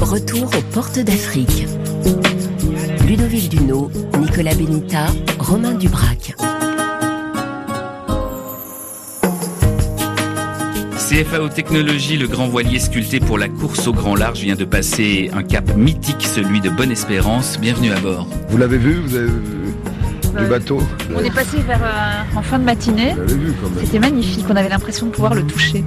Retour aux portes d'Afrique. Ludovic Duno, Nicolas Benita, Romain Dubrac. CFAO Technologies, le grand voilier sculpté pour la course au grand large, vient de passer un cap mythique, celui de Bonne-Espérance. Bienvenue à bord. Vous l'avez vu Vous avez vu du bateau. On est passé vers euh, en fin de matinée. C'était magnifique, on avait l'impression de pouvoir le toucher.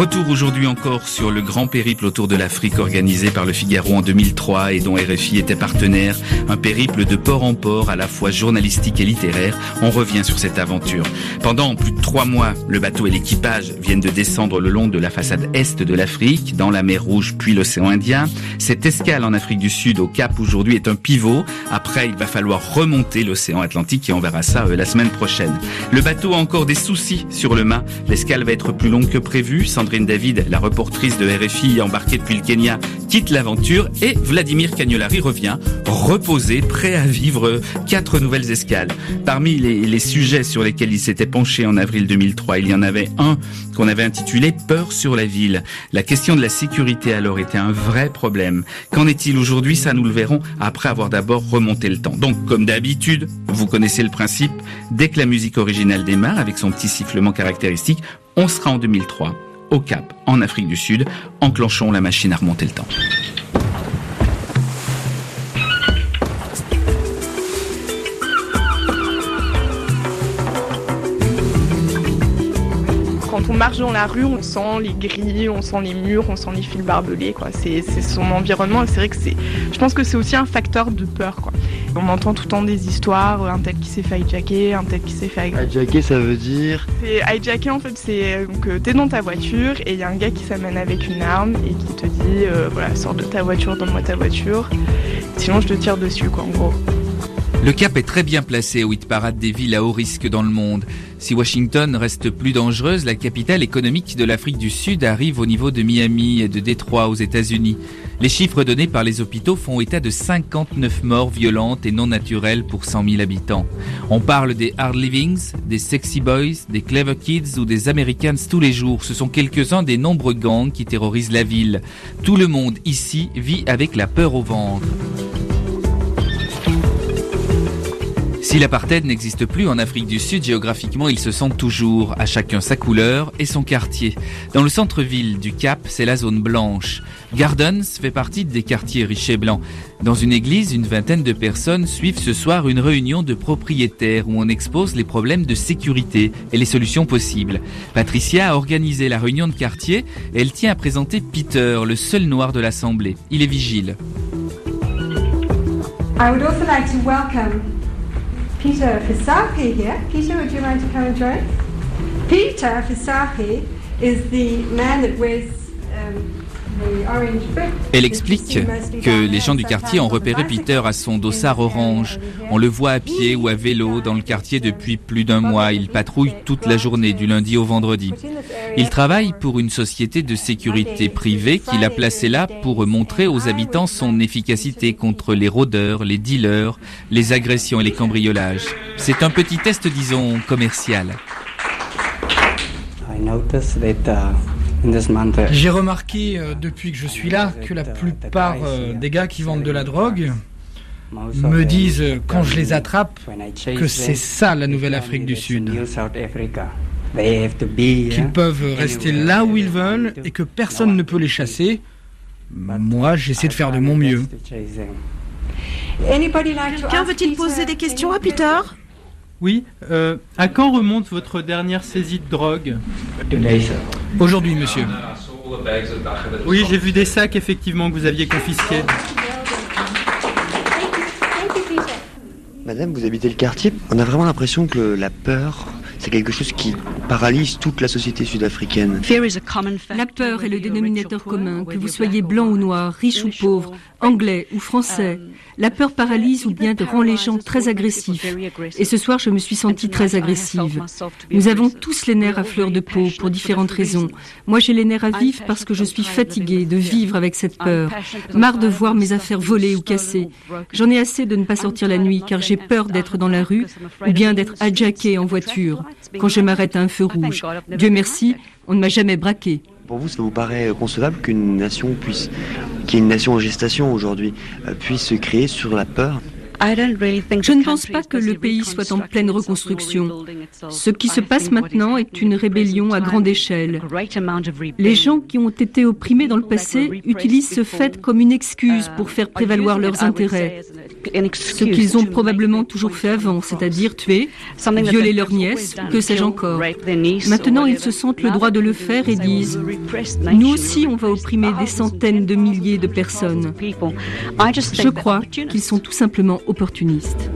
Retour aujourd'hui encore sur le grand périple autour de l'Afrique organisé par le Figaro en 2003 et dont RFI était partenaire. Un périple de port en port à la fois journalistique et littéraire. On revient sur cette aventure. Pendant plus de trois mois, le bateau et l'équipage viennent de descendre le long de la façade est de l'Afrique, dans la mer Rouge puis l'océan Indien. Cette escale en Afrique du Sud au Cap aujourd'hui est un pivot. Après, il va falloir remonter l'océan Atlantique et on verra ça euh, la semaine prochaine. Le bateau a encore des soucis sur le mât. L'escale va être plus longue que prévu. Sandrine David, la reportrice de RFI embarquée depuis le Kenya, quitte l'aventure et Vladimir Cagnolari revient, reposé, prêt à vivre quatre nouvelles escales. Parmi les, les sujets sur lesquels il s'était penché en avril 2003, il y en avait un qu'on avait intitulé Peur sur la ville. La question de la sécurité alors était un vrai problème. Qu'en est-il aujourd'hui? Ça nous le verrons après avoir d'abord remonté le temps. Donc, comme d'habitude, vous connaissez le principe, dès que la musique originale démarre avec son petit sifflement caractéristique, on sera en 2003 au Cap, en Afrique du Sud. Enclenchons la machine à remonter le temps. Quand on marche dans la rue, on sent les grilles, on sent les murs, on sent les fils barbelés. C'est, son environnement. et C'est vrai que c'est. Je pense que c'est aussi un facteur de peur. On entend tout le temps des histoires, un tel qui s'est fait hijacker, un tel qui s'est fait. Hijacker, ça veut dire C'est hijacker en fait, c'est donc euh, t'es dans ta voiture et il y a un gars qui s'amène avec une arme et qui te dit euh, voilà sors de ta voiture, donne-moi ta voiture, sinon je te tire dessus quoi en gros. Le Cap est très bien placé au hit parade des villes à haut risque dans le monde. Si Washington reste plus dangereuse, la capitale économique de l'Afrique du Sud arrive au niveau de Miami et de Détroit aux États-Unis. Les chiffres donnés par les hôpitaux font état de 59 morts violentes et non naturelles pour 100 000 habitants. On parle des hard livings, des sexy boys, des clever kids ou des Americans tous les jours. Ce sont quelques-uns des nombreux gangs qui terrorisent la ville. Tout le monde ici vit avec la peur au ventre. Si l'apartheid n'existe plus en Afrique du Sud, géographiquement, ils se sentent toujours, à chacun sa couleur et son quartier. Dans le centre-ville du Cap, c'est la zone blanche. Gardens fait partie des quartiers riches et blancs. Dans une église, une vingtaine de personnes suivent ce soir une réunion de propriétaires où on expose les problèmes de sécurité et les solutions possibles. Patricia a organisé la réunion de quartier et elle tient à présenter Peter, le seul noir de l'assemblée. Il est vigile. Peter Fisaki here. Peter, would you mind to come and join? Peter Fisaki is the man that wears um. Elle explique que les gens du quartier ont repéré Peter à son dossard orange. On le voit à pied ou à vélo dans le quartier depuis plus d'un mois. Il patrouille toute la journée, du lundi au vendredi. Il travaille pour une société de sécurité privée qu'il a placée là pour montrer aux habitants son efficacité contre les rôdeurs, les dealers, les agressions et les cambriolages. C'est un petit test, disons, commercial. Noticed that in this month J'ai remarqué euh, depuis que je suis là que la plupart euh, des gars qui vendent de la drogue most of me disent euh, quand je les attrape when I chase que c'est them, ça la nouvelle Afrique du Sud. New South Africa. They have to be Qu'ils peuvent rester là où they ils want veulent et que No personne one ne peut les chasser. But Moi, j'essaie de I faire de mon my mieux. Quelqu'un ask veut-il poser des questions à Peter? Oui, euh, à quand remonte votre dernière saisie de drogue. Aujourd'hui, monsieur. Oui, j'ai vu des sacs effectivement que vous aviez confisqués. Madame, vous habitez le quartier On a vraiment l'impression que la peur c'est quelque chose qui paralyse toute la société sud-africaine. La peur est le dénominateur commun, que vous soyez blanc ou noir, riche ou pauvre, anglais ou français. La peur paralyse ou bien rend les gens très agressifs. Et ce soir, je me suis sentie très agressive. Nous avons tous les nerfs à fleur de peau pour différentes raisons. Moi, j'ai les nerfs à vif parce que je suis fatiguée de vivre avec cette peur, marre de voir mes affaires volées ou cassées. J'en ai assez de ne pas sortir la nuit car j'ai peur d'être dans la rue ou bien d'être adjaquée en voiture quand je m'arrête à un feu rouge. Dieu merci, on ne m'a jamais braqué. Pour vous, ça vous paraît concevable qu'une nation puisse, qui est une nation en gestation aujourd'hui, euh, puisse se créer sur la peur? Je ne pense pas que le pays soit en pleine reconstruction. Ce qui se passe maintenant est une rébellion à grande échelle. Les gens qui ont été opprimés dans le passé utilisent ce fait comme une excuse pour faire prévaloir leurs intérêts. Ce qu'ils ont probablement toujours fait avant, c'est-à-dire tuer, violer leur nièce, que sais-je encore. Maintenant, ils se sentent le droit de le faire et disent ⁇ Nous aussi, on va opprimer des centaines de milliers de personnes. Je crois qu'ils sont tout simplement opportuniste.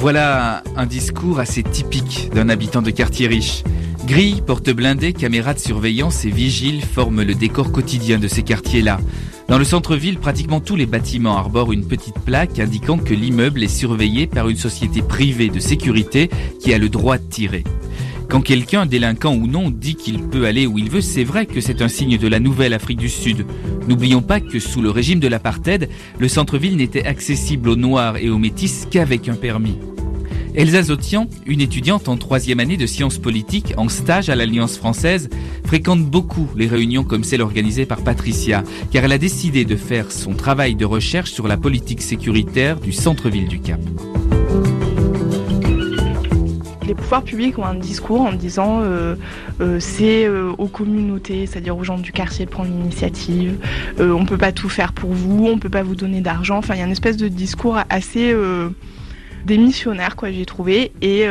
Voilà un discours assez typique d'un habitant de quartier riche. Grilles, portes blindées, caméras de surveillance et vigiles forment le décor quotidien de ces quartiers-là. Dans le centre-ville, pratiquement tous les bâtiments arborent une petite plaque indiquant que l'immeuble est surveillé par une société privée de sécurité qui a le droit de tirer. Quand quelqu'un, délinquant ou non, dit qu'il peut aller où il veut, c'est vrai que c'est un signe de la nouvelle Afrique du Sud. N'oublions pas que sous le régime de l'apartheid, le centre-ville n'était accessible aux Noirs et aux Métis qu'avec un permis. Elsa Zotian, une étudiante en troisième année de sciences politiques en stage à l'Alliance française, fréquente beaucoup les réunions comme celle organisée par Patricia, car elle a décidé de faire son travail de recherche sur la politique sécuritaire du centre-ville du Cap les pouvoirs publics ont un discours en disant euh, euh, c'est euh, aux communautés, c'est-à-dire aux gens du quartier de prendre l'initiative, on peut pas tout faire pour vous, on peut pas vous donner d'argent. Enfin, il y a une espèce de discours assez démissionnaire, quoi, j'ai trouvé. Et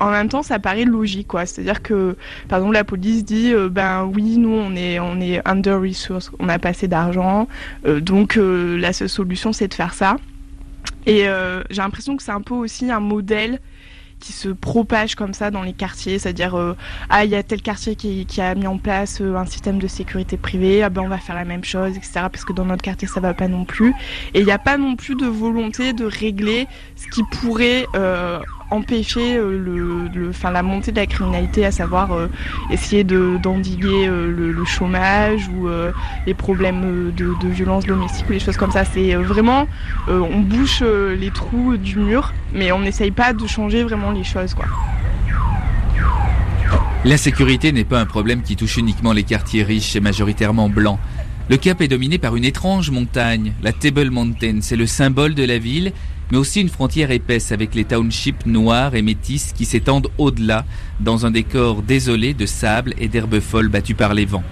en même temps, ça paraît logique, quoi. C'est-à-dire que, par exemple, la police dit, ben oui, nous, on est, on est under resource, on a pas assez d'argent, donc la seule solution, c'est de faire ça. Et j'ai l'impression que c'est un peu aussi un modèle qui se propage comme ça dans les quartiers, c'est-à-dire euh, ah il y a tel quartier qui, a mis en place euh, un système de sécurité privée, ah ben on va faire la même chose, etc. Parce que dans notre quartier ça va pas non plus. Et il n'y a pas non plus de volonté de régler ce qui pourrait euh, empêcher euh, le, la montée de la criminalité, à savoir euh, essayer d'endiguer euh, le, chômage ou les problèmes de, de, violence domestique ou les choses comme ça. C'est vraiment, on bouche les trous du mur, mais on n'essaye pas de changer vraiment les choses. Quoi. L'insécurité n'est pas un problème qui touche uniquement les quartiers riches et majoritairement blancs. Le Cap est dominé par une étrange montagne, la Table Mountain. C'est le symbole de la ville mais aussi une frontière épaisse avec les townships noirs et métis qui s'étendent au-delà, dans un décor désolé de sable et d'herbes folles battues par les vents.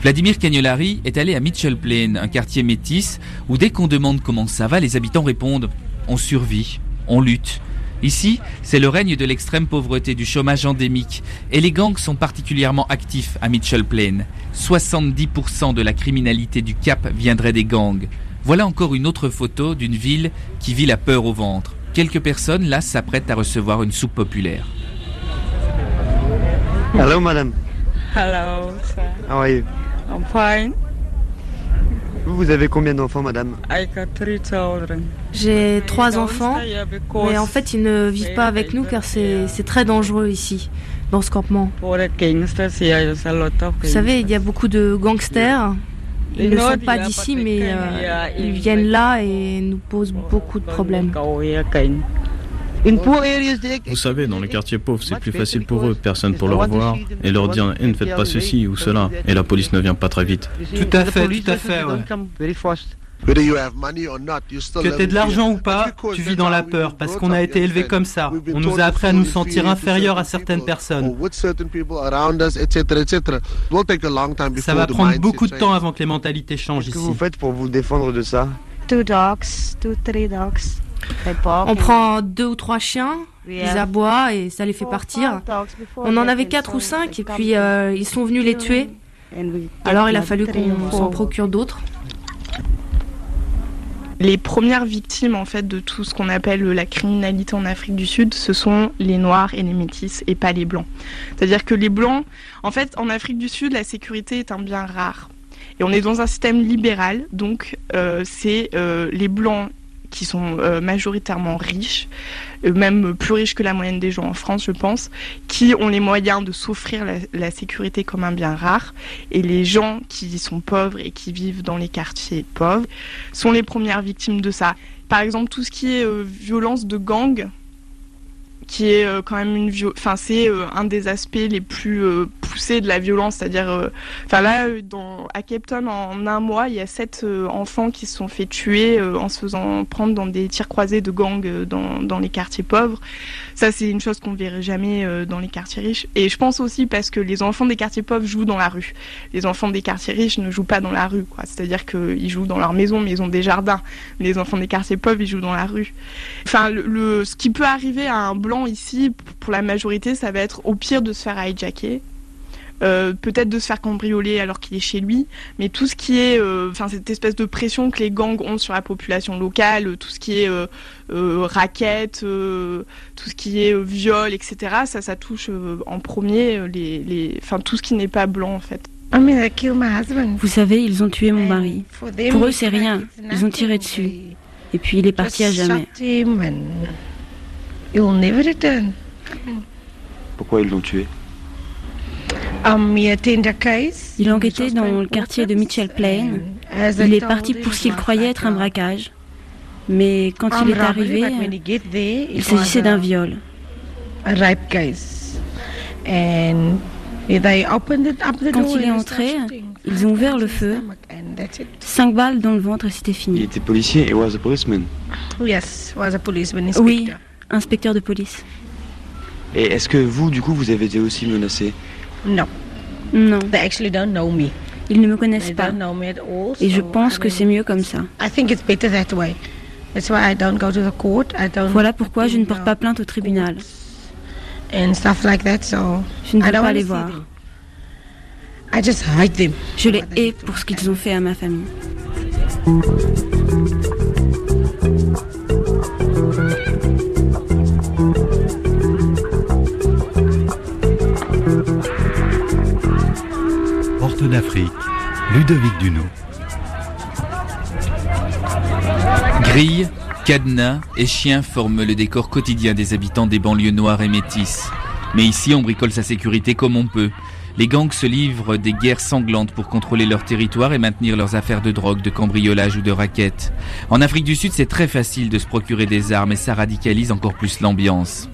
Vladimir Cagnolari est allé à Mitchell Plain, un quartier métis, où dès qu'on demande comment ça va, les habitants répondent « on survit, on lutte ». Ici, c'est le règne de l'extrême pauvreté, du chômage endémique, et les gangs sont particulièrement actifs à Mitchell Plain. 70% de la criminalité du Cap viendrait des gangs. Voilà encore une autre photo d'une ville qui vit la peur au ventre. Quelques personnes là s'apprêtent à recevoir une soupe populaire. Hello, madame. Hello, sir. How are you? I'm fine. Vous avez combien d'enfants, madame? I got three children. J'ai trois enfants, mais en fait ils ne vivent pas avec nous car c'est très dangereux ici, dans ce campement. Vous savez, il y a beaucoup de gangsters ils ne sont pas d'ici, mais euh, ils viennent là et nous posent beaucoup de problèmes. Vous savez, dans les quartiers pauvres, c'est plus facile pour eux, personne pour leur voir et leur dire eh, ne faites pas ceci ou cela, et la police ne vient pas très vite. Tout à fait, tout à fait. Ouais. Que tu aies de l'argent ou pas, tu vis dans la peur parce qu'on a été élevé comme ça. On nous a appris à nous sentir inférieurs à certaines personnes. Ça va prendre beaucoup de temps avant que les mentalités changent ici. Qu'est-ce que vous faites pour vous défendre de ça? On prend deux ou trois chiens, ils aboient et ça les fait partir. On en avait quatre ou cinq et puis euh, ils sont venus les tuer. Alors il a fallu qu'on s'en procure d'autres. Les premières victimes en fait de tout ce qu'on appelle la criminalité en Afrique du Sud, ce sont les noirs et les métis et pas les blancs. C'est-à-dire que les blancs, en fait, en Afrique du Sud, la sécurité est un bien rare. Et on est dans un système libéral, donc euh, c'est euh, les blancs qui sont euh, majoritairement riches, euh, même plus riches que la moyenne des gens en France, je pense, qui ont les moyens de s'offrir la, sécurité comme un bien rare. Et les gens qui sont pauvres et qui vivent dans les quartiers pauvres sont les premières victimes de ça. Par exemple, tout ce qui est euh, violence de gang, qui est euh, quand même une enfin c'est euh, un des aspects les plus euh, poussés de la violence. C'est-à-dire enfin là à Cape Town en un mois il y a sept enfants qui se sont fait tuer en se faisant prendre dans des tirs croisés de gangs dans, dans les quartiers pauvres. Ça c'est une chose qu'on verrait jamais dans les quartiers riches. Et je pense aussi parce que les enfants des quartiers pauvres jouent dans la rue. Les enfants des quartiers riches ne jouent pas dans la rue quoi. C'est-à-dire qu'ils jouent dans leur maison mais ils ont des jardins. Les enfants des quartiers pauvres ils jouent dans la rue. Enfin le ce qui peut arriver à un blanc ici, pour la majorité, ça va être au pire de se faire hijacker. Euh, peut-être de se faire cambrioler alors qu'il est chez lui, mais tout ce qui est, euh, enfin cette espèce de pression que les gangs ont sur la population locale, tout ce qui est euh, euh raquettes, euh, tout ce qui est viol, etc. Ça, ça touche en premier les, les, enfin tout ce qui n'est pas blanc en fait. Vous savez, ils ont tué mon mari. Pour eux, c'est rien. Ils ont tiré dessus. Et puis il est parti à jamais. You'll never return. Pourquoi ils l'ont tué? Um, Il enquêtait dans le quartier de Mitchell Plain. Il est parti pour ce qu'il croyait être un braquage. Mais quand il est arrivé, il s'agissait d'un viol. Quand il est entré, ils ont ouvert le feu. Cinq balles dans le ventre et c'était fini. Il était policier et was a policeman. Oui, inspecteur de police. Et est-ce que vous, du coup, vous avez été aussi menacé? Non. Non. Ils ne me connaissent pas. Et je pense que c'est mieux comme ça. Voilà pourquoi je ne porte pas plainte au tribunal. Je ne veux pas les voir. Je les hais pour ce qu'ils ont fait à ma famille. Ludovic Duno. Grilles, cadenas et chiens forment le décor quotidien des habitants des banlieues noires et métisses. Mais ici, on bricole sa sécurité comme on peut. Les gangs se livrent des guerres sanglantes pour contrôler leur territoire et maintenir leurs affaires de drogue, de cambriolage ou de raquettes. En Afrique du Sud, c'est très facile de se procurer des armes et ça radicalise encore plus l'ambiance.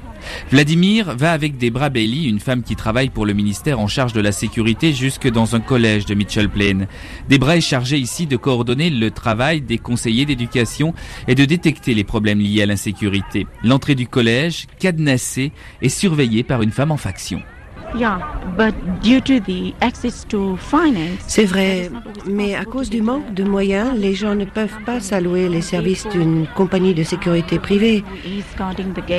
Vladimir va avec Debra Bailey, une femme qui travaille pour le ministère en charge de la sécurité, jusque dans un collège de Mitchell Plain. Debra est chargée ici de coordonner le travail des conseillers d'éducation et de détecter les problèmes liés à l'insécurité. L'entrée du collège, cadenassée, est surveillée par une femme en faction. C'est vrai, mais à cause du manque de moyens, les gens ne peuvent pas s'allouer les services d'une compagnie de sécurité privée.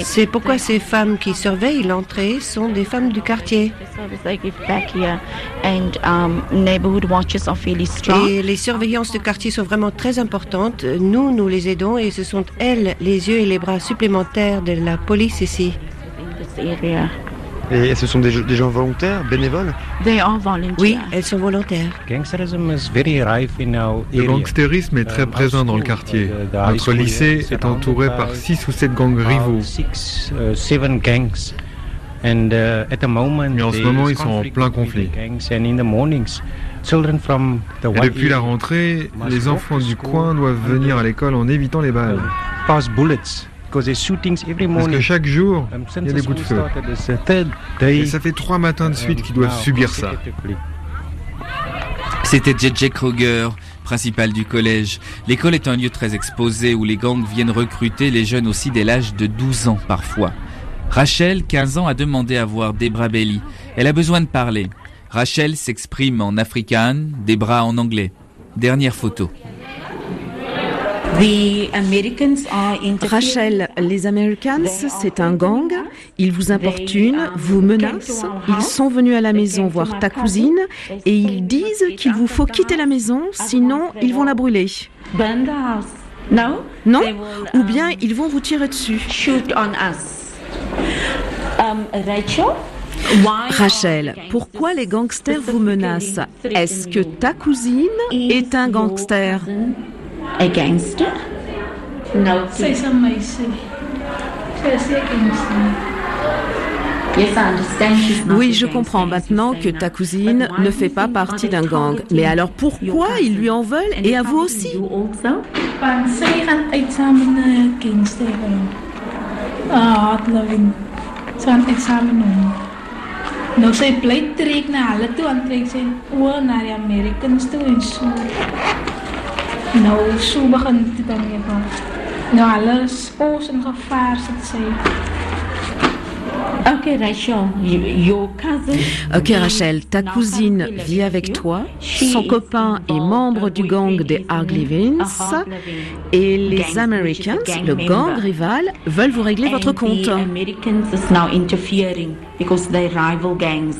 C'est pourquoi ces femmes qui surveillent l'entrée sont des femmes du quartier. Um, et les surveillances de quartier sont vraiment très importantes. Nous, nous les aidons et ce sont elles les yeux et les bras supplémentaires de la police ici. Et ce sont des, des gens volontaires, bénévoles Oui, elles sont volontaires. Le gangstérisme est très présent dans le quartier. Notre lycée est entouré par six ou sept gangs rivaux. Mais en ce moment, ils sont en plein conflit. Et depuis la rentrée, les enfants du coin doivent venir à l'école en évitant les balles. Parce que chaque jour, il y a des coups de feu. Et ça fait trois matins de suite qu'ils doivent subir ça. C'était JJ Kroger, principal du collège. L'école est un lieu très exposé où les gangs viennent recruter les jeunes aussi dès l'âge de 12 ans parfois. Rachel, 15 ans, a demandé à voir Debra Belli. Elle a besoin de parler. Rachel s'exprime en afrikaans, Debra en anglais. Dernière photo. Rachel, les Americans, c'est un gang. Ils vous importunent, vous menacent. Ils sont venus à la maison voir ta cousine et ils disent qu'il vous faut quitter la maison, sinon ils vont la brûler. Non? Ou bien ils vont vous tirer dessus. Um, Rachel, pourquoi les gangsters vous menacent? Est-ce que ta cousine est un gangster? Un gangster Non. Oui, je comprends maintenant que ta cousine ne fait pas partie d'un gang. Mais alors pourquoi ils lui en veulent et à vous aussi? Nou sy bly trek na hulle toe aan trek sy oor na die Americans toe en so. Nou so begin dit dan weer van. Nou alles ons in gevaar sit sy. Ok Rachel, your cousin. Ok Rachel, ta cousine vit avec toi. Son copain est membre du gang des Harglevins et les Americans, le gang rival, veulent vous régler votre compte. Americans is now interfering because they rival gangs.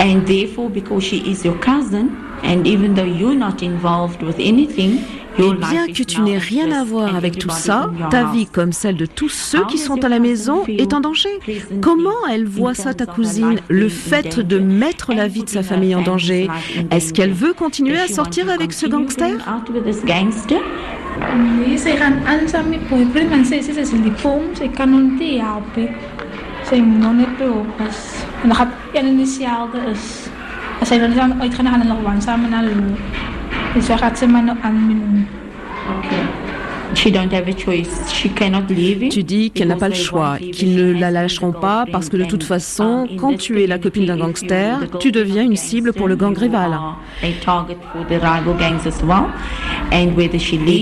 And therefore, because she is your cousin, and even though you're not involved with anything, et bien que tu n'aies rien à voir avec tout ça, ta vie, comme celle de tous ceux qui sont à la maison, est en danger. Comment elle voit ça, ta cousine, le fait de mettre la vie de sa famille en danger Est-ce qu'elle veut continuer à sortir avec ce gangster? Tu dis qu'elle n'a pas le choix, qu'ils ne la lâcheront pas parce que de toute façon, quand tu es la copine d'un gangster, tu deviens une cible pour le gang rival. Et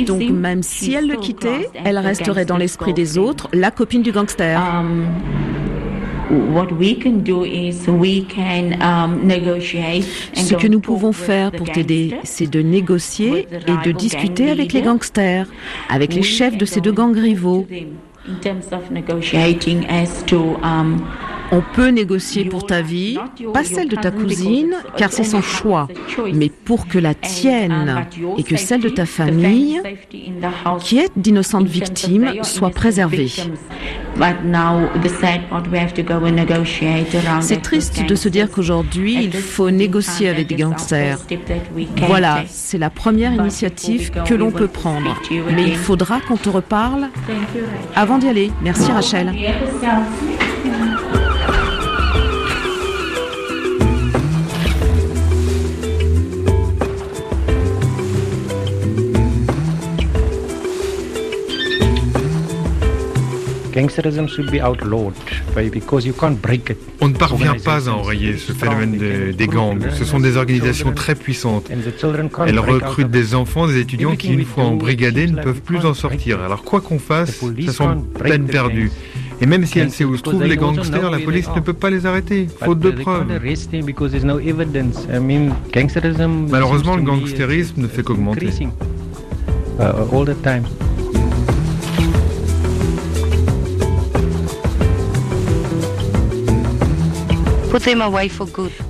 donc même si elle le quittait, elle resterait dans l'esprit des autres la copine du gangster. Ce que nous pouvons faire pour t'aider, c'est de négocier et de discuter avec les gangsters, avec les chefs de ces deux gangs rivaux. On peut négocier pour ta vie, pas celle de ta cousine, car c'est son choix, mais pour que la tienne et que celle de ta famille, qui est d'innocentes victimes, soit préservée. C'est triste de se dire qu'aujourd'hui, il faut négocier avec des gangsters. Voilà, c'est la première initiative que l'on peut prendre. Mais il faudra qu'on te reparle avant d'y aller. Merci Rachel. On ne parvient pas à enrayer ce phénomène des gangs. Ce sont des organisations très puissantes. Elles recrutent des enfants, des étudiants qui, une fois embrigadés, ne peuvent plus en sortir. Alors quoi qu'on fasse, ça sont peine perdue. Et même si elle sait où se trouvent les gangsters, la police ne peut pas les arrêter, faute de preuves. Malheureusement, le gangstérisme ne fait qu'augmenter.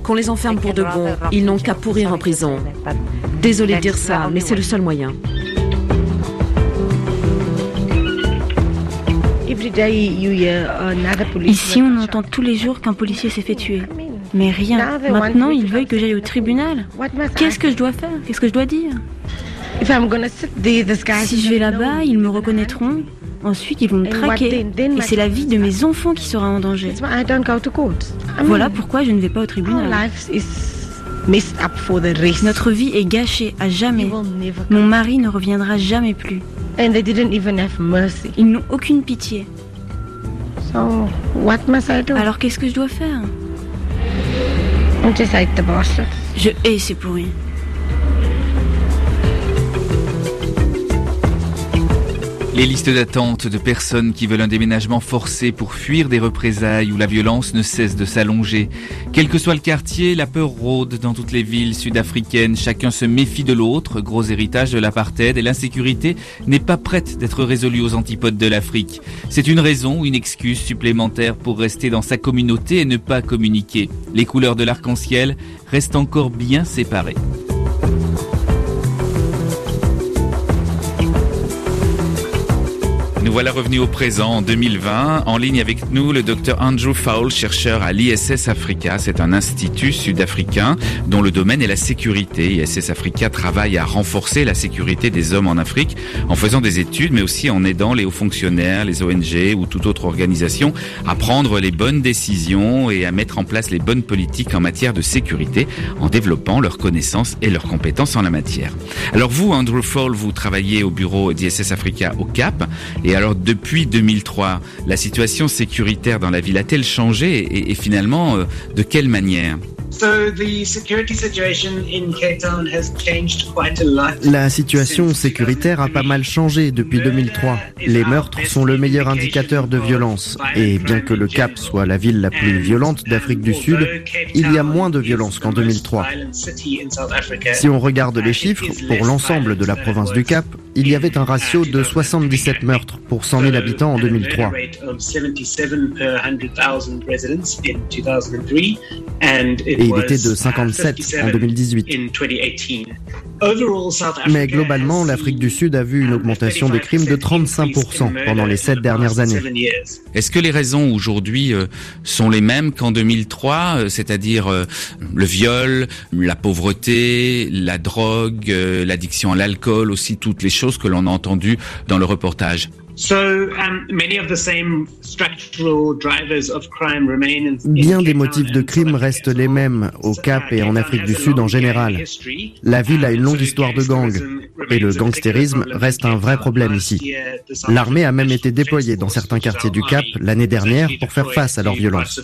Qu'on les enferme pour de bon, ils n'ont qu'à pourrir en prison. Désolé de dire ça, mais c'est le seul moyen. Ici, on entend tous les jours qu'un policier s'est fait tuer. Mais rien. Maintenant, ils veulent que j'aille au tribunal. Qu'est-ce que je dois faire? Qu'est-ce que je dois dire? Si je vais là-bas, ils me reconnaîtront. Ensuite, ils vont me traquer. Et c'est la vie de mes enfants qui sera en danger. Voilà pourquoi je ne vais pas au tribunal. Notre vie est gâchée à jamais. Mon mari ne reviendra jamais plus. Ils n'ont aucune pitié. Alors qu'est-ce que je dois faire? Je hais ces pourris. Les listes d'attente de personnes qui veulent un déménagement forcé pour fuir des représailles ou la violence ne cessent de s'allonger. Quel que soit le quartier, la peur rôde dans toutes les villes sud-africaines. Chacun se méfie de l'autre, gros héritage de l'apartheid, et l'insécurité n'est pas prête d'être résolue aux antipodes de l'Afrique. C'est une raison une excuse supplémentaire pour rester dans sa communauté et ne pas communiquer. Les couleurs de l'arc-en-ciel restent encore bien séparées. Voilà revenus au présent en 2020. En ligne avec nous, le docteur Andrew Fowle, chercheur à l'ISS Africa. C'est un institut sud-africain dont le domaine est la sécurité. ISS Africa travaille à renforcer la sécurité des hommes en Afrique en faisant des études, mais aussi en aidant les hauts fonctionnaires, les ONG ou toute autre organisation à prendre les bonnes décisions et à mettre en place les bonnes politiques en matière de sécurité en développant leurs connaissances et leurs compétences en la matière. Alors vous, Andrew Fowle, vous travaillez au bureau d'ISS Africa au Cap et alors depuis 2003, la situation sécuritaire dans la ville a-t-elle changé et, finalement euh, de quelle manière? La situation sécuritaire a pas mal changé depuis 2003. Les meurtres sont le meilleur indicateur de violence. Et bien que le Cap soit la ville la plus violente d'Afrique du Sud, il y a moins de violence qu'en 2003. Si on regarde les chiffres, pour l'ensemble de la province du Cap, il y avait un ratio de 77 meurtres pour 100 000 habitants en 2003. Et il était de 57 en 2018. Mais globalement, l'Afrique du Sud a vu une augmentation des crimes de 35% pendant les sept dernières années. Est-ce que les raisons aujourd'hui euh, sont les mêmes qu'en 2003, euh, c'est-à-dire euh, le viol, la pauvreté, la drogue, l'addiction à l'alcool, aussi toutes les choses que l'on a entendues dans le reportage Bien des motifs de crime restent les mêmes au Cap et en Afrique du Sud en général. La ville a une longue histoire de gangs et le gangstérisme reste un vrai problème ici. L'armée a même été déployée dans certains quartiers du Cap l'année dernière pour faire face à leur violence.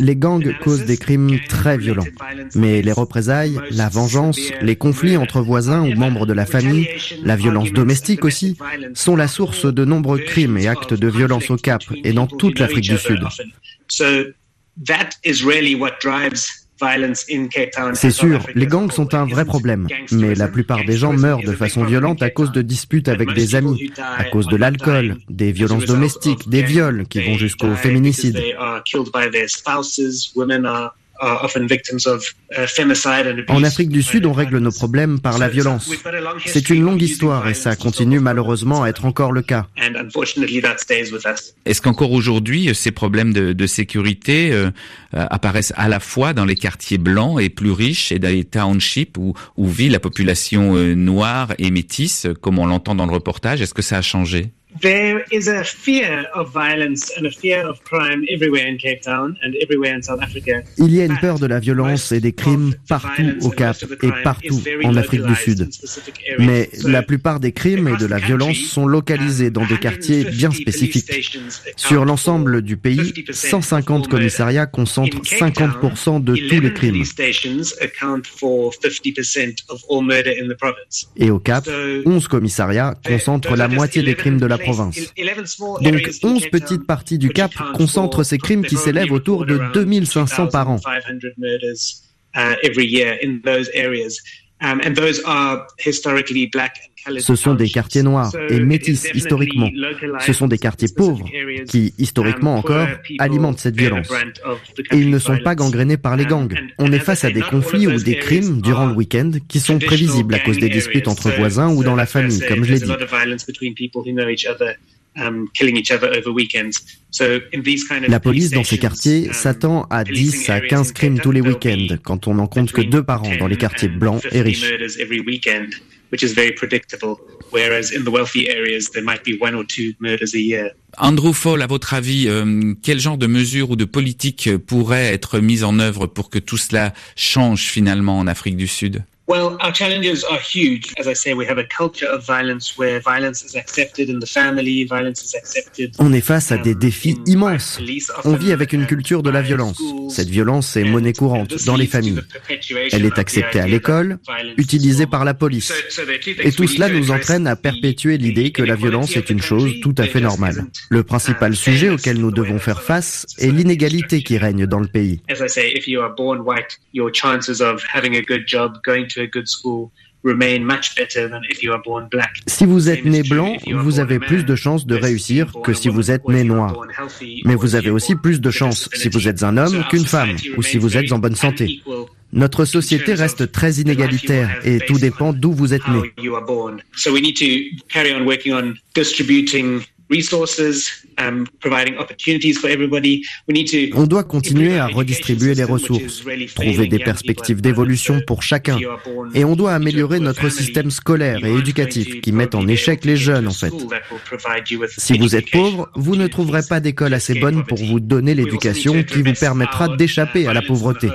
Les gangs causent des crimes très violents, mais les représailles, la vengeance, les conflits entre voisins ou membres de la famille, la violence domestique aussi, sont la source de nombreux crimes et actes de violence au Cap et dans toute l'Afrique du Sud. C'est sûr, les gangs sont un vrai problème, mais la plupart des gens meurent de façon violente à cause de disputes avec des amis, à cause de l'alcool, des violences domestiques, des viols qui vont jusqu'au féminicide. Uh, en Afrique du Sud, on règle nos problèmes par la violence. C'est une longue histoire et ça continue malheureusement à être encore le cas. Est-ce qu'encore aujourd'hui, ces problèmes de, sécurité euh, euh, apparaissent à la fois dans les quartiers blancs et plus riches et dans les townships où, où vit la population euh, noire et métisse, comme on l'entend dans le reportage? Est-ce que ça a changé? Il y a une peur de la violence et des crimes partout au Cap et partout en Afrique du Sud. Mais la plupart des crimes et de la violence sont localisés dans des quartiers bien spécifiques. Sur l'ensemble du pays, 150 commissariats concentrent 50% de tous les crimes. Et au Cap, 11 commissariats concentrent la moitié des crimes de la province. Donc 11 petites parties du Cap concentrent ces crimes qui s'élèvent autour de 2500 par an. Ce sont des quartiers noirs et métis historiquement. Ce sont des quartiers pauvres qui, historiquement encore, alimentent cette violence. Et ils ne sont pas gangrénés par les gangs. On est face à des conflits ou des crimes durant le week-end qui sont prévisibles à cause des disputes entre voisins ou dans la famille, comme je l'ai dit. La police dans ces quartiers um, s'attend à 10 à 15 crimes tous les week-ends quand on n'en compte que deux par an dans les quartiers blancs et riches. Andrew Fall, à votre avis, euh, quel genre de mesures ou de politiques pourraient être mises en œuvre pour que tout cela change finalement en Afrique du Sud? Well, our challenges are huge. As I say, we have a culture of violence where violence is accepted in the family, violence is accepted. On est face à des défis immenses. On vit avec une culture de la violence. Cette violence est monnaie courante dans les familles. Elle est acceptée à l'école, utilisée par la police. Et tout cela nous entraîne à perpétuer l'idée que la violence est une chose tout à fait normale. Le principal sujet auquel nous devons faire face est l'inégalité qui règne dans le pays. Si vous êtes né blanc, vous avez plus de chances de réussir que si vous êtes né noir. Mais vous avez aussi plus de chances si vous êtes un homme qu'une femme ou si vous êtes en bonne santé. Notre société reste très inégalitaire et tout dépend d'où vous êtes né. On doit continuer à redistribuer les ressources, trouver des perspectives d'évolution pour chacun, et on doit améliorer notre système scolaire et éducatif qui met en échec les jeunes en fait. Si vous êtes pauvre, vous ne trouverez pas d'école assez bonne pour vous donner l'éducation qui vous permettra d'échapper à la pauvreté.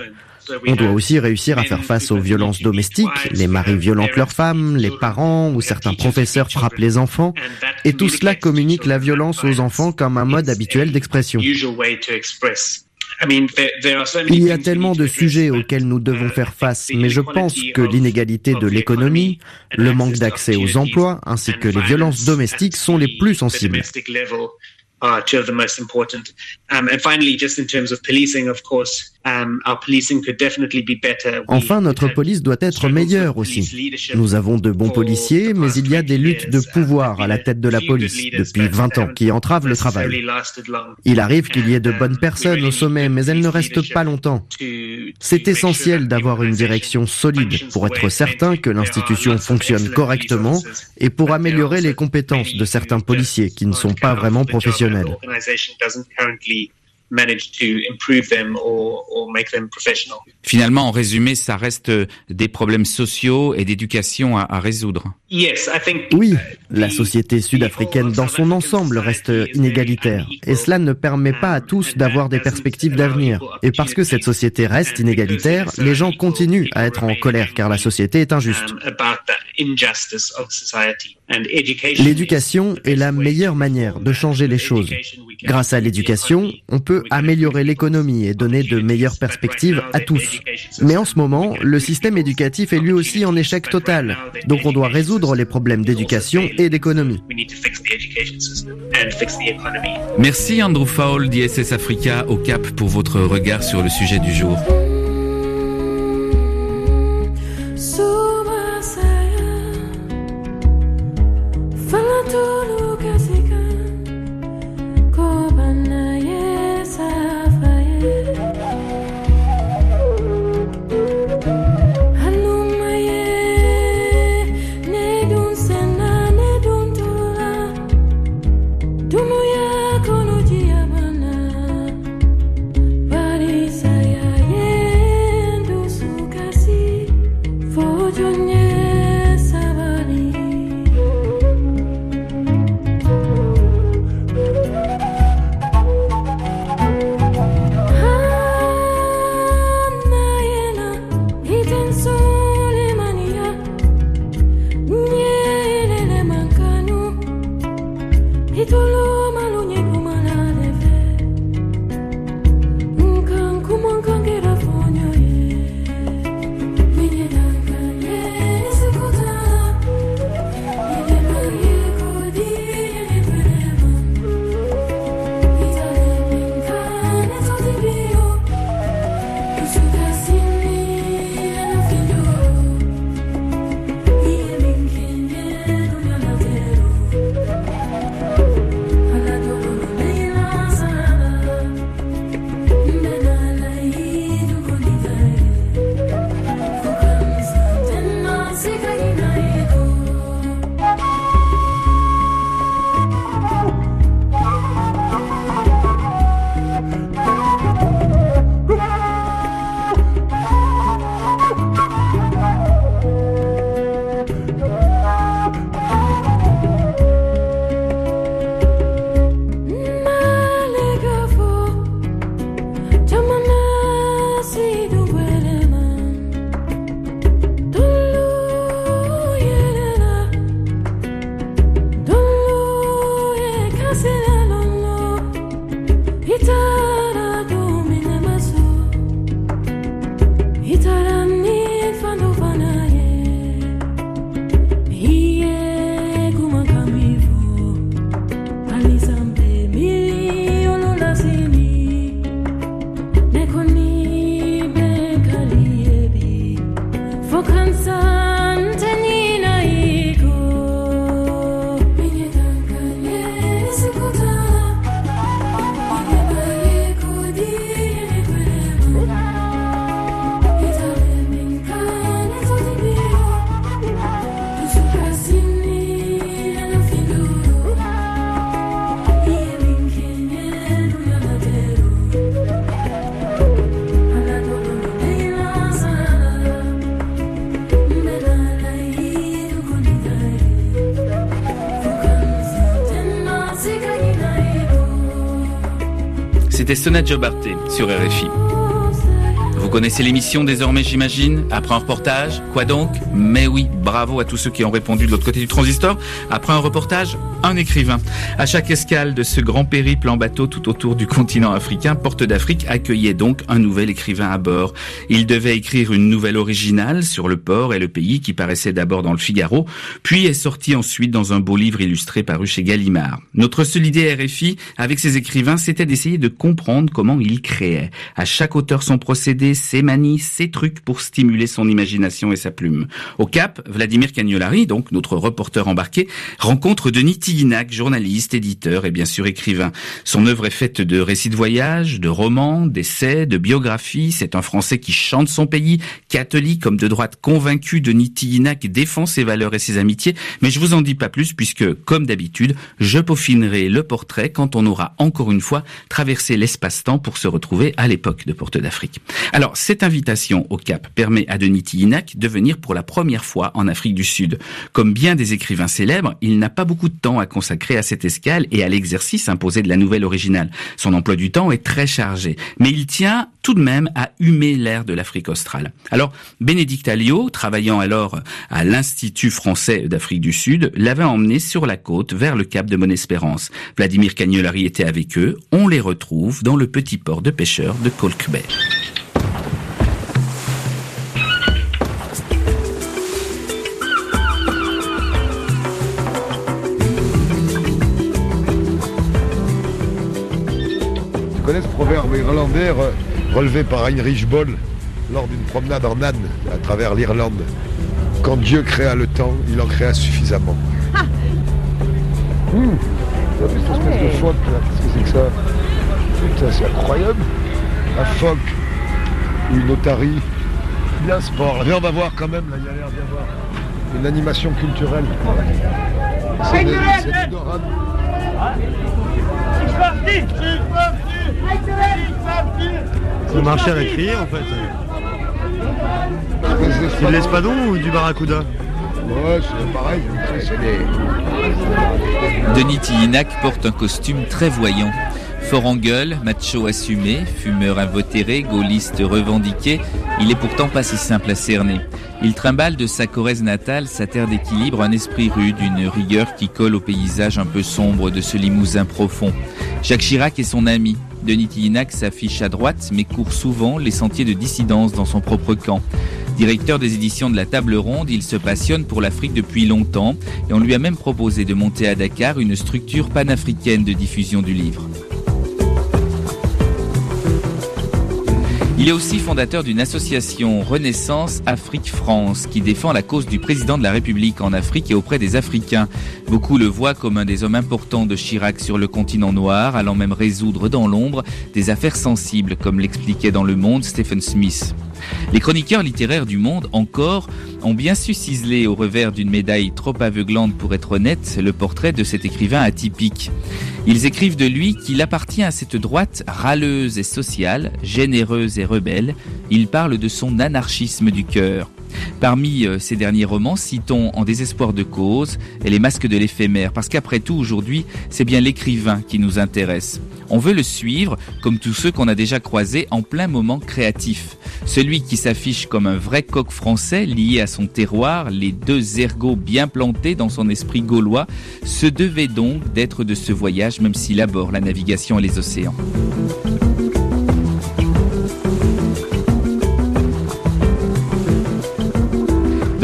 On doit aussi réussir à faire face aux violences domestiques, les maris violentent leurs femmes, les parents ou certains professeurs frappent les enfants, et tout cela communique la violence aux enfants comme un mode habituel d'expression. Il y a tellement de sujets auxquels nous devons faire face, mais je pense que l'inégalité de l'économie, le manque d'accès aux emplois, ainsi que les violences domestiques sont les plus sensibles. Enfin, notre police doit être meilleure aussi. Nous avons de bons policiers, mais il y a des luttes de pouvoir à la tête de la police depuis 20 ans qui entravent le travail. Il arrive qu'il y ait de bonnes personnes au sommet, mais elles ne restent pas longtemps. C'est essentiel d'avoir une direction solide pour être certain que l'institution fonctionne correctement et pour améliorer les compétences de certains policiers qui ne sont pas vraiment professionnels. Finalement, en résumé, ça reste des problèmes sociaux et d'éducation à, résoudre. Oui, la société sud-africaine dans son ensemble reste inégalitaire et cela ne permet pas à tous d'avoir des perspectives d'avenir. Et parce que cette société reste inégalitaire, les gens continuent à être en colère car la société est injuste. L'éducation est la meilleure manière de changer les choses. Grâce à l'éducation, on peut améliorer l'économie et donner de meilleures perspectives à tous. Mais en ce moment, le système éducatif est lui aussi en échec total. Donc on doit résoudre les problèmes d'éducation et d'économie. Merci Andrew Fowl d'ISS Africa au Cap pour votre regard sur le sujet du jour. codziennie C'était Sona Jobarté sur RFI. Vous connaissez l'émission désormais, j'imagine? Après un reportage? Quoi donc? Mais oui, bravo à tous ceux qui ont répondu de l'autre côté du transistor. Après un reportage, un écrivain. À chaque escale de ce grand périple en bateau tout autour du continent africain, Porte d'Afrique accueillait donc un nouvel écrivain à bord. Il devait écrire une nouvelle originale sur le port et le pays qui paraissait d'abord dans le Figaro, puis est sorti ensuite dans un beau livre illustré paru chez Gallimard. Notre seule idée RFI avec ces écrivains, c'était d'essayer de comprendre comment ils créaient. À chaque auteur son procédé, ses manies, ses trucs pour stimuler son imagination et sa plume. Au Cap, Vladimir Cagnolari, donc notre reporter embarqué, rencontre Denis Tillinac, journaliste, éditeur et bien sûr écrivain. Son œuvre est faite de récits de voyage, de romans, d'essais, de biographies. C'est un Français qui chante son pays, catholique comme de droite convaincu. Denis Tillinac défend ses valeurs et ses amitiés. Mais je vous en dis pas plus puisque, comme d'habitude, je peaufinerai le portrait quand on aura encore une fois traversé l'espace-temps pour se retrouver à l'époque de Porte d'Afrique. Alors, cette invitation au Cap permet à Denis Tillinac de venir pour la première fois en Afrique du Sud. Comme bien des écrivains célèbres, il n'a pas beaucoup de temps à consacrer à cette escale et à l'exercice imposé de la nouvelle originale. Son emploi du temps est très chargé, mais il tient tout de même à humer l'air de l'Afrique australe. Alors, Bénédicte Alliot, travaillant alors à l'Institut français d'Afrique du Sud, l'avait emmené sur la côte vers le cap de Bonne-Espérance. Vladimir Cagnolari était avec eux. On les retrouve dans le petit port de pêcheurs de Colk connais ce proverbe irlandais relevé par Heinrich Boll lors d'une promenade en âne à travers l'Irlande. Quand Dieu créa le temps, il en créa suffisamment. Ah. Mmh. T'as vu cette espèce de phoque là Qu'est-ce que c'est que ça? Putain, c'est incroyable. Un phoque, une otarie, bien sport. Viens, on va voir quand même, là, il y a l'air d'y avoir une animation culturelle. C'est le marché à en fait. C'est de l'espadon ou du barracuda Ouais, c'est pareil, c'est des... Denis Tillinac porte un costume très voyant. Fort en gueule, macho assumé, fumeur invotéré, gaulliste revendiqué, il est pourtant pas si simple à cerner. Il trimballe de sa Corrèze natale, sa terre d'équilibre, un esprit rude, une rigueur qui colle au paysage un peu sombre de ce Limousin profond. Jacques Chirac est son ami. Denis Tillinac s'affiche à droite, mais court souvent les sentiers de dissidence dans son propre camp. Directeur des éditions de la Table Ronde, il se passionne pour l'Afrique depuis longtemps et on lui a même proposé de monter à Dakar une structure panafricaine de diffusion du livre. Il est aussi fondateur d'une association Renaissance Afrique-France qui défend la cause du président de la République en Afrique et auprès des Africains. Beaucoup le voient comme un des hommes importants de Chirac sur le continent noir, allant même résoudre dans l'ombre des affaires sensibles, comme l'expliquait dans Le Monde Stephen Smith. Les chroniqueurs littéraires du monde, encore, ont bien su ciseler au revers d'une médaille trop aveuglante pour être honnête le portrait de cet écrivain atypique. Ils écrivent de lui qu'il appartient à cette droite râleuse et sociale, généreuse et rebelle. Ils parlent de son anarchisme du cœur. Parmi euh, ces derniers romans, citons En désespoir de cause et Les masques de l'éphémère, parce qu'après tout, aujourd'hui, c'est bien l'écrivain qui nous intéresse. On veut le suivre, comme tous ceux qu'on a déjà croisés en plein moment créatif. Celui qui s'affiche comme un vrai coq français lié à son terroir, les deux ergots bien plantés dans son esprit gaulois, se devait donc d'être de ce voyage même s'il aborde la navigation et les océans.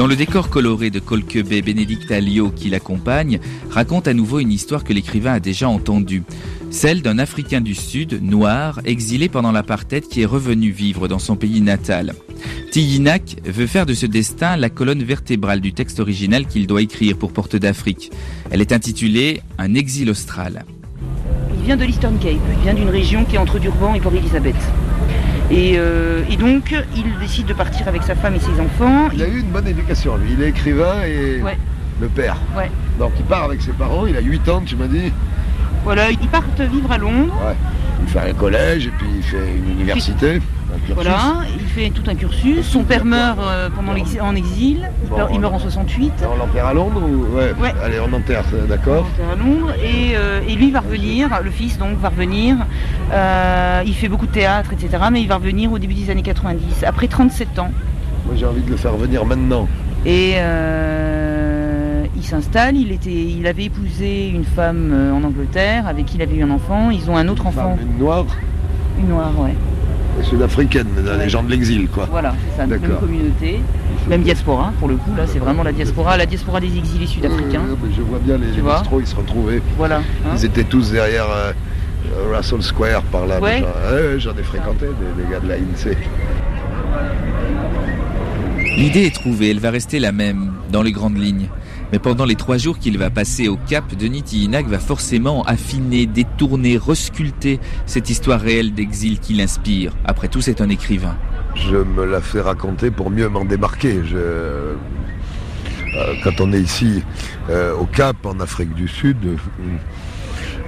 Dans le décor coloré de Colquebet, Bénédicte Alliot, qui l'accompagne, raconte à nouveau une histoire que l'écrivain a déjà entendue. Celle d'un Africain du Sud, noir, exilé pendant l'apartheid qui est revenu vivre dans son pays natal. Tillinac veut faire de ce destin la colonne vertébrale du texte original qu'il doit écrire pour Porte d'Afrique. Elle est intitulée Un exil austral. Il vient de l'Eastern Cape, il vient d'une région qui est entre Durban et Port-Elizabeth. Euh, et, donc, il décide de partir avec sa femme et ses enfants. Il a eu une bonne éducation, lui. Il est écrivain et le père. Ouais. Donc, il part avec ses parents. Il a 8 ans, tu m'as dit. Voilà, ils partent vivre à Londres. Ouais. Il fait un collège et puis il fait une université. Voilà, il fait tout un cursus. Son père meurt euh, pendant en exil. Il, meurt, en 68. On l'enterre à Londres ou... ouais. Allez, on enterre, d'accord. à Londres et, euh, et, lui va revenir. Le fils donc va revenir. Euh, il fait beaucoup de théâtre, etc. Mais il va revenir au début des années 90, après 37 ans. Moi, j'ai envie de le faire venir maintenant. Et il s'installe. Il était, il avait épousé une femme en Angleterre avec qui il avait eu un enfant. Ils ont un autre enfant. une noire. Une noire, ouais sud-africaine, les gens de l'exil, quoi. Voilà, c'est ça, même communauté, même diaspora, pour le coup, là, c'est vraiment la diaspora, la diaspora des exilés sud-africains. je vois bien les, les ils se retrouvaient. Voilà. Hein. ils étaient tous derrière euh, Russell Square, par là. J'en ai fréquenté des, des gars de la INSEE. L'idée est trouvée, elle va rester la même, dans les grandes lignes. Mais pendant les trois jours qu'il va passer au Cap, Denis Tillinac va forcément affiner, détourner, resculpter cette histoire réelle d'exil qui l'inspire. Après tout, c'est un écrivain. Je me la fais raconter pour mieux m'en démarquer. Euh, quand on est ici euh, au Cap, en Afrique du Sud,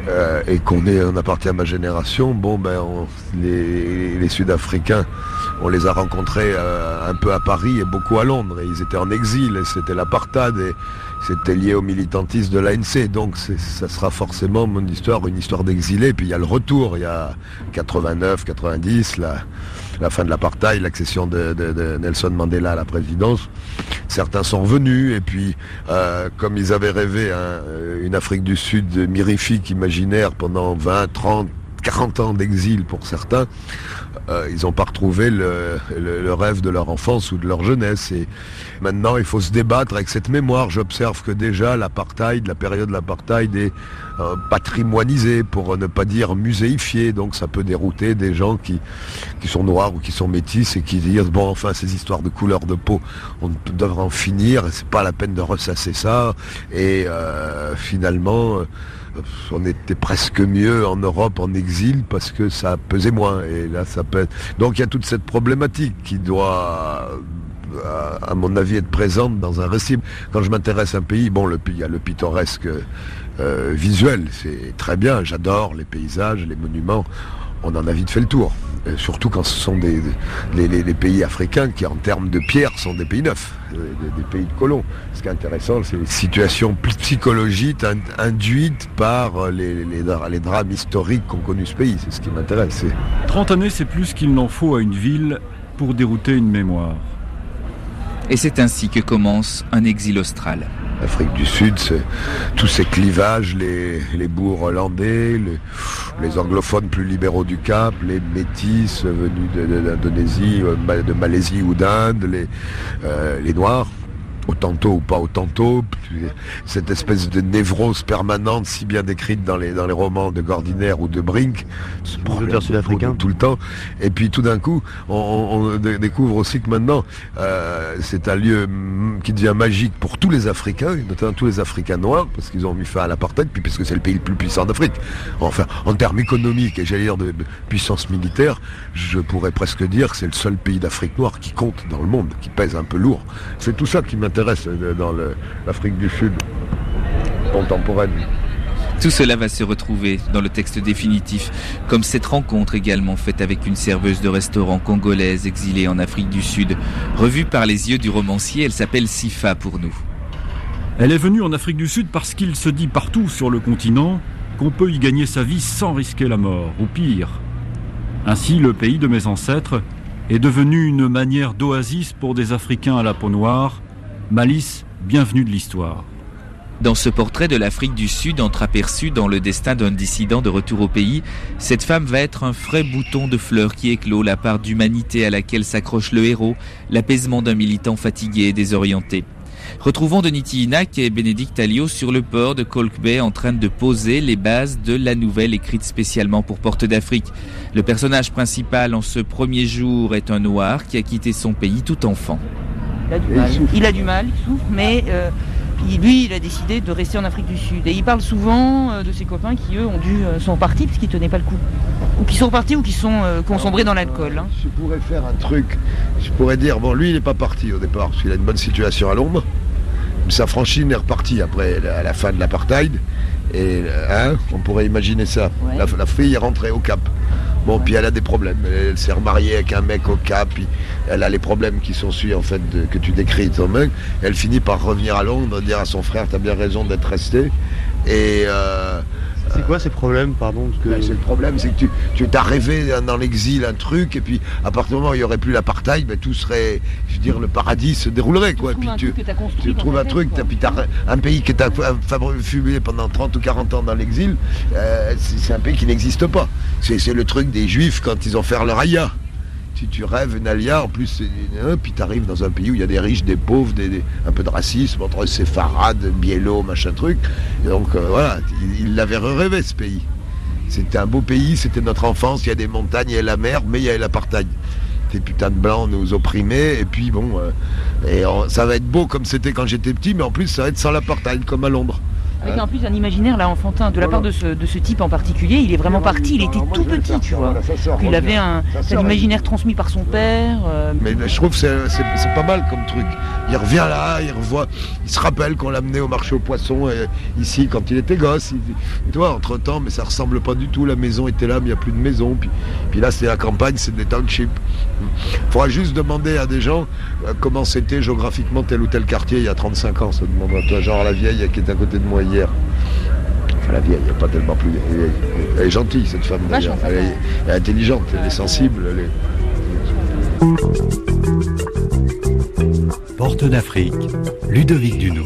euh, et qu'on est, on appartient à ma génération, bon ben les, Sud-Africains, on les a rencontrés un peu à Paris et beaucoup à Londres. Et ils étaient en exil, et c'était l'apartheid. C'était lié au militantisme de l'ANC, donc ça sera forcément mon histoire, une histoire d'exilé. Puis il y a le retour, il y a 89, 90, la, fin de l'apartheid, l'accession de, Nelson Mandela à la présidence. Certains sont revenus et puis, euh, comme ils avaient rêvé hein, une Afrique du Sud mirifique, imaginaire pendant 20, 30, 40 ans d'exil pour certains, euh, ils n'ont pas retrouvé le, rêve de leur enfance ou de leur jeunesse. Et maintenant, il faut se débattre avec cette mémoire. J'observe que déjà l'apartheid, la période de l'apartheid est euh, patrimoinisée, pour ne pas dire muséifiée. Donc ça peut dérouter des gens qui, qui sont noirs ou qui sont métis et qui disent bon, enfin, ces histoires de couleur de peau, on devrait en finir. C'est pas la peine de ressasser ça. Et euh, finalement on était presque mieux en Europe en exil parce que ça pesait moins. Et là, ça pèse. Donc il y a toute cette problématique qui doit à mon avis, être présente dans un récit. Quand je m'intéresse à un pays, bon, le, il y a le pittoresque euh, visuel, c'est très bien, j'adore les paysages, les monuments on en a vite fait le tour. surtout quand ce sont des, les, pays africains qui, en termes de pierres, sont des pays neufs, euh, des, pays de colons. Ce qui est intéressant, c'est les situations psychologiques induites par les, les drames historiques qu'ont connus ce pays. C'est ce qui m'intéresse. 30 années, c'est plus qu'il n'en faut à une ville pour dérouter une mémoire. Et c'est ainsi que commence un exil austral. L'Afrique du Sud, tous ces clivages, les, les bourgs hollandais, les, anglophones plus libéraux du Cap, les métis venus d'Indonésie, de, de, Malaisie ou d'Inde, les, euh, les Noirs au tantôt ou pas au tantôt, cette espèce de névrose permanente si bien décrite dans les, dans les romans de Gordinaire ou de Brink, sud-africain tout le temps. Et puis tout d'un coup, on, découvre aussi que maintenant, euh, c'est un lieu qui devient magique pour tous les Africains, notamment tous les Africains noirs, parce qu'ils ont mis fin à l'apartheid, puis parce que c'est le pays le plus puissant d'Afrique. Enfin, en termes économiques et j'allais dire de puissance militaire, je pourrais presque dire que c'est le seul pays d'Afrique noire qui compte dans le monde, qui pèse un peu lourd. C'est tout ça qui m'intéresse intéresse dans l'Afrique du Sud contemporaine. Tout cela va se retrouver dans le texte définitif, comme cette rencontre également faite avec une serveuse de restaurant congolaise exilée en Afrique du Sud. Revue par les yeux du romancier, elle s'appelle Sifa pour nous. Elle est venue en Afrique du Sud parce qu'il se dit partout sur le continent qu'on peut y gagner sa vie sans risquer la mort, ou pire. Ainsi, le pays de mes ancêtres est devenu une manière d'oasis pour des Africains à la peau noire, Malice, bienvenue de l'histoire. Dans ce portrait de l'Afrique du Sud entreaperçu dans le destin d'un dissident de retour au pays, cette femme va être un frais bouton de fleurs qui éclot la part d'humanité à laquelle s'accroche le héros, l'apaisement d'un militant fatigué et désorienté. Retrouvons Denis Tillinac et Bénédicte Alliot sur le port de Colk Bay en train de poser les bases de la nouvelle écrite spécialement pour Porte d'Afrique. Le personnage principal en ce premier jour est un noir qui a quitté son pays tout enfant. Il a du mal. Il, a du mal, il souffre, mais euh, lui, il a décidé de rester en Afrique du Sud. Et il parle souvent euh, de ses copains qui, eux, ont dû, euh, sont partis parce qu'ils tenaient pas le coup. Ou qui sont partis ou qui sont qui sombré dans l'alcool. Hein. Je pourrais faire un truc. Je pourrais dire, bon, lui, il n'est pas parti au départ parce qu'il a une bonne situation à Londres. Sa franchise est repartie après à la fin de l'apartheid. Et hein, on pourrait imaginer ça. La, fille est rentrée au Cap Bon, puis elle a des problèmes. Elle, s'est remariée avec un mec au Cap, puis elle a les problèmes qui sont celui en fait que tu décris toi-même. Elle finit par revenir à Londres, dire à son frère, t'as bien raison d'être resté. Et euh, c'est quoi ces problèmes, pardon que... Ben, c'est le problème, c'est que tu, tu t'as rêvé dans l'exil un truc, et puis à partir du moment où il n'y aurait plus l'apartheid, ben, tout serait, je veux dire, le paradis se déroulerait. Quoi. puis tu, tu trouves un truc, puis t'as un pays qui t'a fumé pendant 30 ou 40 ans dans l'exil, euh, c'est un pays qui n'existe pas. C'est le truc des juifs quand ils ont fait leur aïa tu rêves une alia, en plus, puis tu arrives dans un pays où il y a des riches, des pauvres, des, un peu de racisme entre séfarades, biello, machin truc. donc euh, voilà, il l'avait rêvé ce pays. C'était un beau pays, c'était notre enfance, il y a des montagnes, il y a la mer, mais il y a l'apartheid. Ces putains de blancs nous opprimaient, et puis bon, euh, et ça va être beau comme c'était quand j'étais petit, mais en plus ça va être sans l'apartheid, comme à Londres. Avec en plus un imaginaire là enfantin de la part de ce, de ce type en particulier, il est vraiment parti, il était tout petit, tu vois. Il avait un, imaginaire transmis par son père. Euh. Mais je trouve que c'est pas mal comme truc. Il revient là, il revoit, il se rappelle qu'on l'a amené au marché aux poissons ici quand il était gosse. tu vois, entre temps, mais ça ressemble pas du tout. La maison était là, mais il n'y a plus de maison. Puis, puis là, c'est la campagne, c'est des townships. Il faudra juste demander à des gens euh, comment c'était géographiquement tel ou tel quartier il y a 35 ans. Ça demande à toi, genre la vieille qui est à côté de moi hier. Enfin, la vieille, elle n'est pas tellement plus vieille. Elle est gentille, cette femme d'ailleurs. Elle, est intelligente, elle est sensible. Porte d'Afrique, Ludovic Dunou.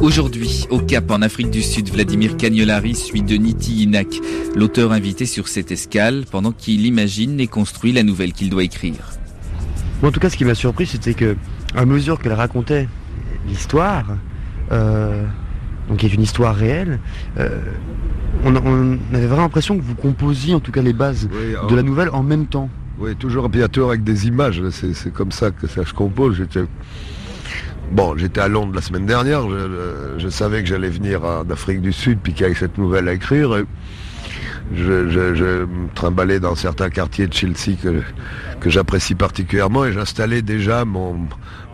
Aujourd'hui, au Cap, en Afrique du Sud, Vladimir Cagnolari suit Niti Inak, l'auteur invité sur cette escale, pendant qu'il imagine et construit la nouvelle qu'il doit écrire. en tout cas, ce qui m'a surpris, c'était que, à mesure qu'elle racontait l'histoire, euh, donc qui est une histoire réelle, euh, on, avait vraiment l'impression que vous composiez en tout cas les bases de la nouvelle en même temps. Oui, toujours un tour avec des images, c'est comme ça que ça je compose. J'étais Bon, j'étais à Londres la semaine dernière, je, savais que j'allais venir en Afrique du Sud, puis qu'il y avait cette nouvelle à écrire. je, je, me trimballais dans certains quartiers de Chelsea que, que j'apprécie particulièrement et j'installais déjà mon,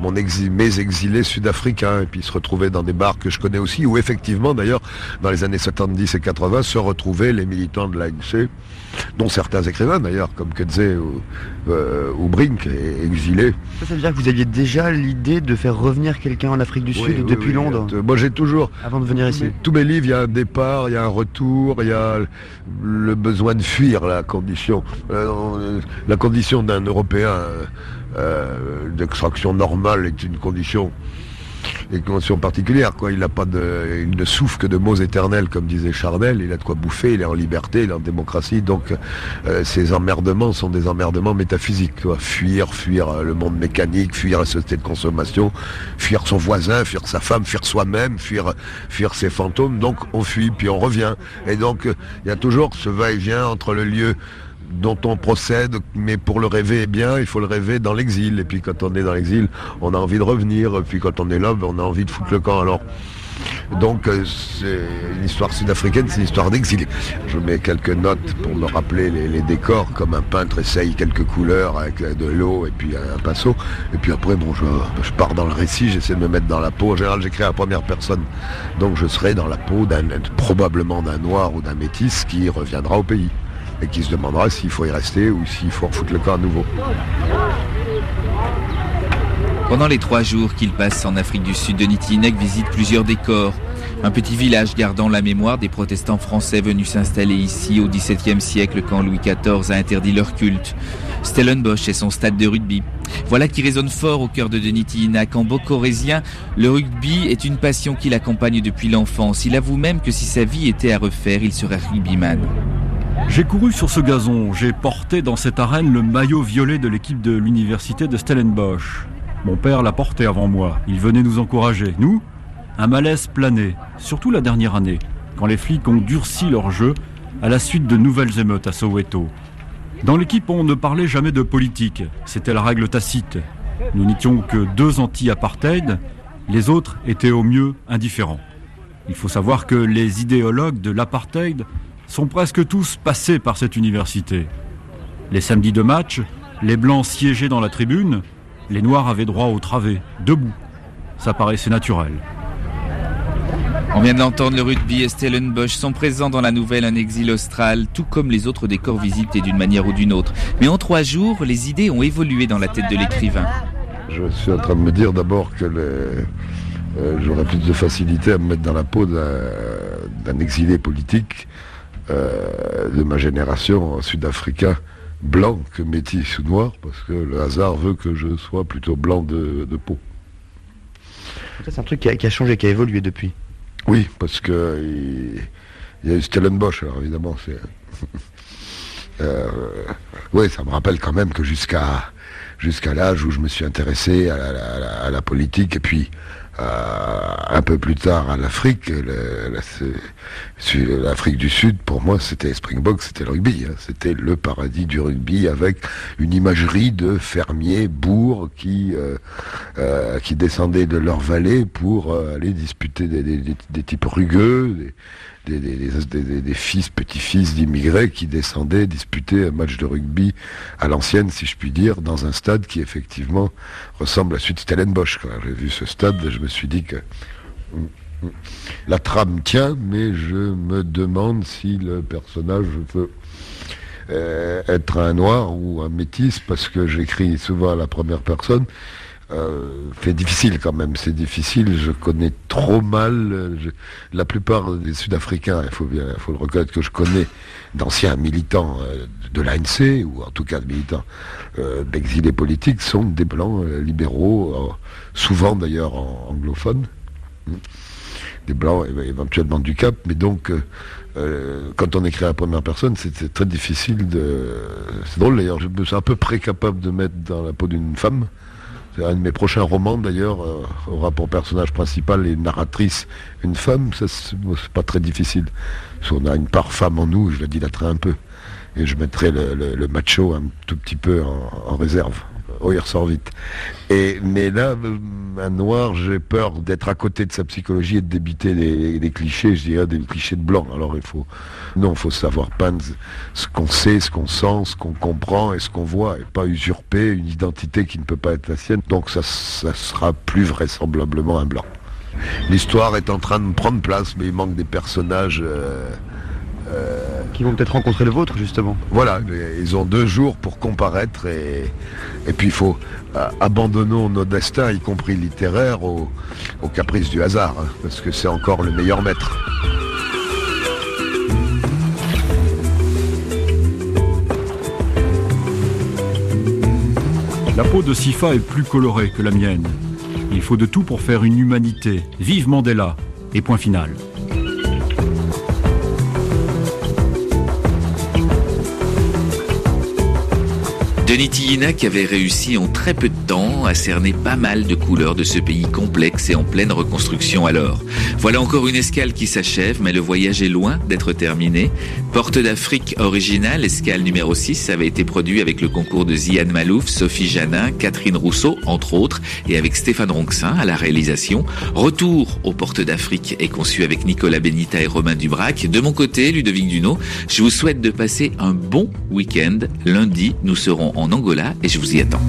mon mes exilés sud-africains et puis se retrouver dans des bars que je connais aussi où effectivement d'ailleurs dans les années 70 et 80 se retrouvaient les militants de l'ANC dont certains écrivains d'ailleurs comme Kedze ou, euh, ou Brink exilés. Ça, veut dire que vous aviez déjà l'idée de faire revenir quelqu'un en Afrique du Sud depuis Londres Moi j'ai toujours... Avant de venir ici Tous mes livres, il y a un départ, il y a un retour, il y a le besoin de fuir la condition. Euh, la condition d'un Européen euh, d'extraction normale est une condition une condition particulière. Quoi. Il, a pas de, il ne souffre que de mots éternels, comme disait Charnel. Il a de quoi bouffer, il est en liberté, il est en démocratie. Donc euh, ces emmerdements sont des emmerdements métaphysiques. Quoi. Fuir, fuir euh, le monde mécanique, fuir la société de consommation, fuir son voisin, fuir sa femme, fuir soi-même, fuir, fuir ses fantômes. Donc on fuit, puis on revient. Et donc il y a toujours ce va-et-vient entre le lieu dont on procède, mais pour le rêver bien, il faut le rêver dans l'exil. Et puis quand on est dans l'exil, on a envie de revenir. Et puis quand on est là, ben, on a envie de foutre le camp. Alors, donc euh, c'est une histoire sud-africaine, c'est une histoire d'exil. Je mets quelques notes pour me rappeler les, décors, comme un peintre essaye quelques couleurs avec de l'eau et puis un pinceau. Et puis après, bon, je, pars dans le récit, j'essaie de me mettre dans la peau. En général, j'écris à la première personne. Donc je serai dans la peau probablement d'un noir ou d'un métis qui reviendra au pays et qui se demandera s'il faut y rester ou s'il faut foutre le corps à nouveau. Pendant les trois jours qu'il passe en Afrique du Sud, Denis Tinek visite plusieurs décors. Un petit village gardant la mémoire des protestants français venus s'installer ici au XVIIe siècle quand Louis XIV a interdit leur culte. Stellenbosch et son stade de rugby. Voilà qui résonne fort au cœur de Denis Tinak. En bocorésien, le rugby est une passion qui l'accompagne depuis l'enfance. Il avoue même que si sa vie était à refaire, il serait rugbyman. J'ai couru sur ce gazon, j'ai porté dans cette arène le maillot violet de l'équipe de l'université de Stellenbosch. Mon père l'a porté avant moi, il venait nous encourager. Nous, un malaise planait, surtout la dernière année, quand les flics ont durci leur jeu à la suite de nouvelles émeutes à Soweto. Dans l'équipe, on ne parlait jamais de politique, c'était la règle tacite. Nous n'étions que deux anti-apartheid, les autres étaient au mieux indifférents. Il faut savoir que les idéologues de l'apartheid sont presque tous passés par cette université. Les samedis de match, les blancs siégeaient dans la tribune, les noirs avaient droit au travées, debout. Ça paraissait naturel. On vient d'entendre le rugby et Stellenbosch sont présents dans la nouvelle Un exil austral, tout comme les autres décors visités d'une manière ou d'une autre. Mais en trois jours, les idées ont évolué dans la tête de l'écrivain. Je suis en train de me dire d'abord que euh, j'aurais plus de facilité à me mettre dans la peau d'un exilé politique euh, de ma génération sud-africain blanc que métis ou noir, parce que le hasard veut que je sois plutôt blanc de, peau. c'est un truc qui a, changé, qui a évolué depuis. Oui, parce que il, y a eu Stellenbosch, alors évidemment, c'est. Euh, oui, ça me rappelle quand même que jusqu'à jusqu'à l'âge où je me suis intéressé à la politique, et puis un peu plus tard à l'Afrique, l'Afrique du Sud, pour moi, c'était Springbok, c'était le rugby. Hein. C'était le paradis du rugby avec une imagerie de fermiers, bourgs qui, euh, euh, qui descendaient de leur vallée pour euh, aller disputer des, types rugueux, des, fils, petits-fils d'immigrés qui descendaient disputer un match de rugby à l'ancienne, si je puis dire, dans un stade qui effectivement ressemble à celui de Stellenbosch. J'ai vu ce stade, je me suis dit que la trame tient, mais je me demande si le personnage veut euh, être un noir ou un métis, parce que j'écris souvent à la première personne. Euh, c'est difficile quand même, c'est difficile. Je connais trop mal la plupart des Sud-Africains. Il faut le reconnaître que je connais d'anciens militants euh, de l'ANC ou en tout cas de militants euh, d'exilés politiques sont des blancs libéraux, souvent d'ailleurs anglophones. Des blancs éventuellement du Cap. Mais donc quand on écrit à la première personne, c'est très difficile de. C'est drôle d'ailleurs. Je me suis à peu près capable de mettre dans la peau d'une femme. Un de mes prochains romans d'ailleurs euh, aura pour personnage principal et narratrice une femme. Ça c'est pas très difficile. Si on a une part femme en nous, je la dilaterai un peu et je mettrai le, macho un tout petit peu en réserve. Oh, il ressort vite. Et, mais là, un noir, j'ai peur d'être à côté de sa psychologie et de débiter des, clichés, je dirais, des clichés de blanc. Alors il faut, non, il faut savoir peindre ce qu'on sait, ce qu'on sent, ce qu'on comprend et ce qu'on voit, et pas usurper une identité qui ne peut pas être la sienne. Donc ça, ça sera plus vraisemblablement un blanc. L'histoire est en train de prendre place, mais il manque des personnages. Euh, euh, qui vont peut-être rencontrer le vôtre justement. Voilà, ils ont deux jours pour comparaître et, et puis il faut euh, abandonner nos destins, y compris littéraires, aux, caprices du hasard, hein, parce que c'est encore le meilleur maître. La peau de Sifa est plus colorée que la mienne. Il faut de tout pour faire une humanité. Vive Mandela. Et point final. Denis Tillinac avait réussi en très peu de temps à cerner pas mal de couleurs de ce pays complexe et en pleine reconstruction alors. Voilà encore une escale qui s'achève, mais le voyage est loin d'être terminé. Porte d'Afrique originale, escale numéro 6, avait été produit avec le concours de Ziad Malouf, Sophie Janin, Catherine Rousseau, entre autres, et avec Stéphane Ronxin à la réalisation. Retour aux Portes d'Afrique est conçu avec Nicolas Benita et Romain Dubrac. De mon côté, Ludovic Duno, je vous souhaite de passer un bon week-end. Lundi, nous serons en Angola et je vous y attends.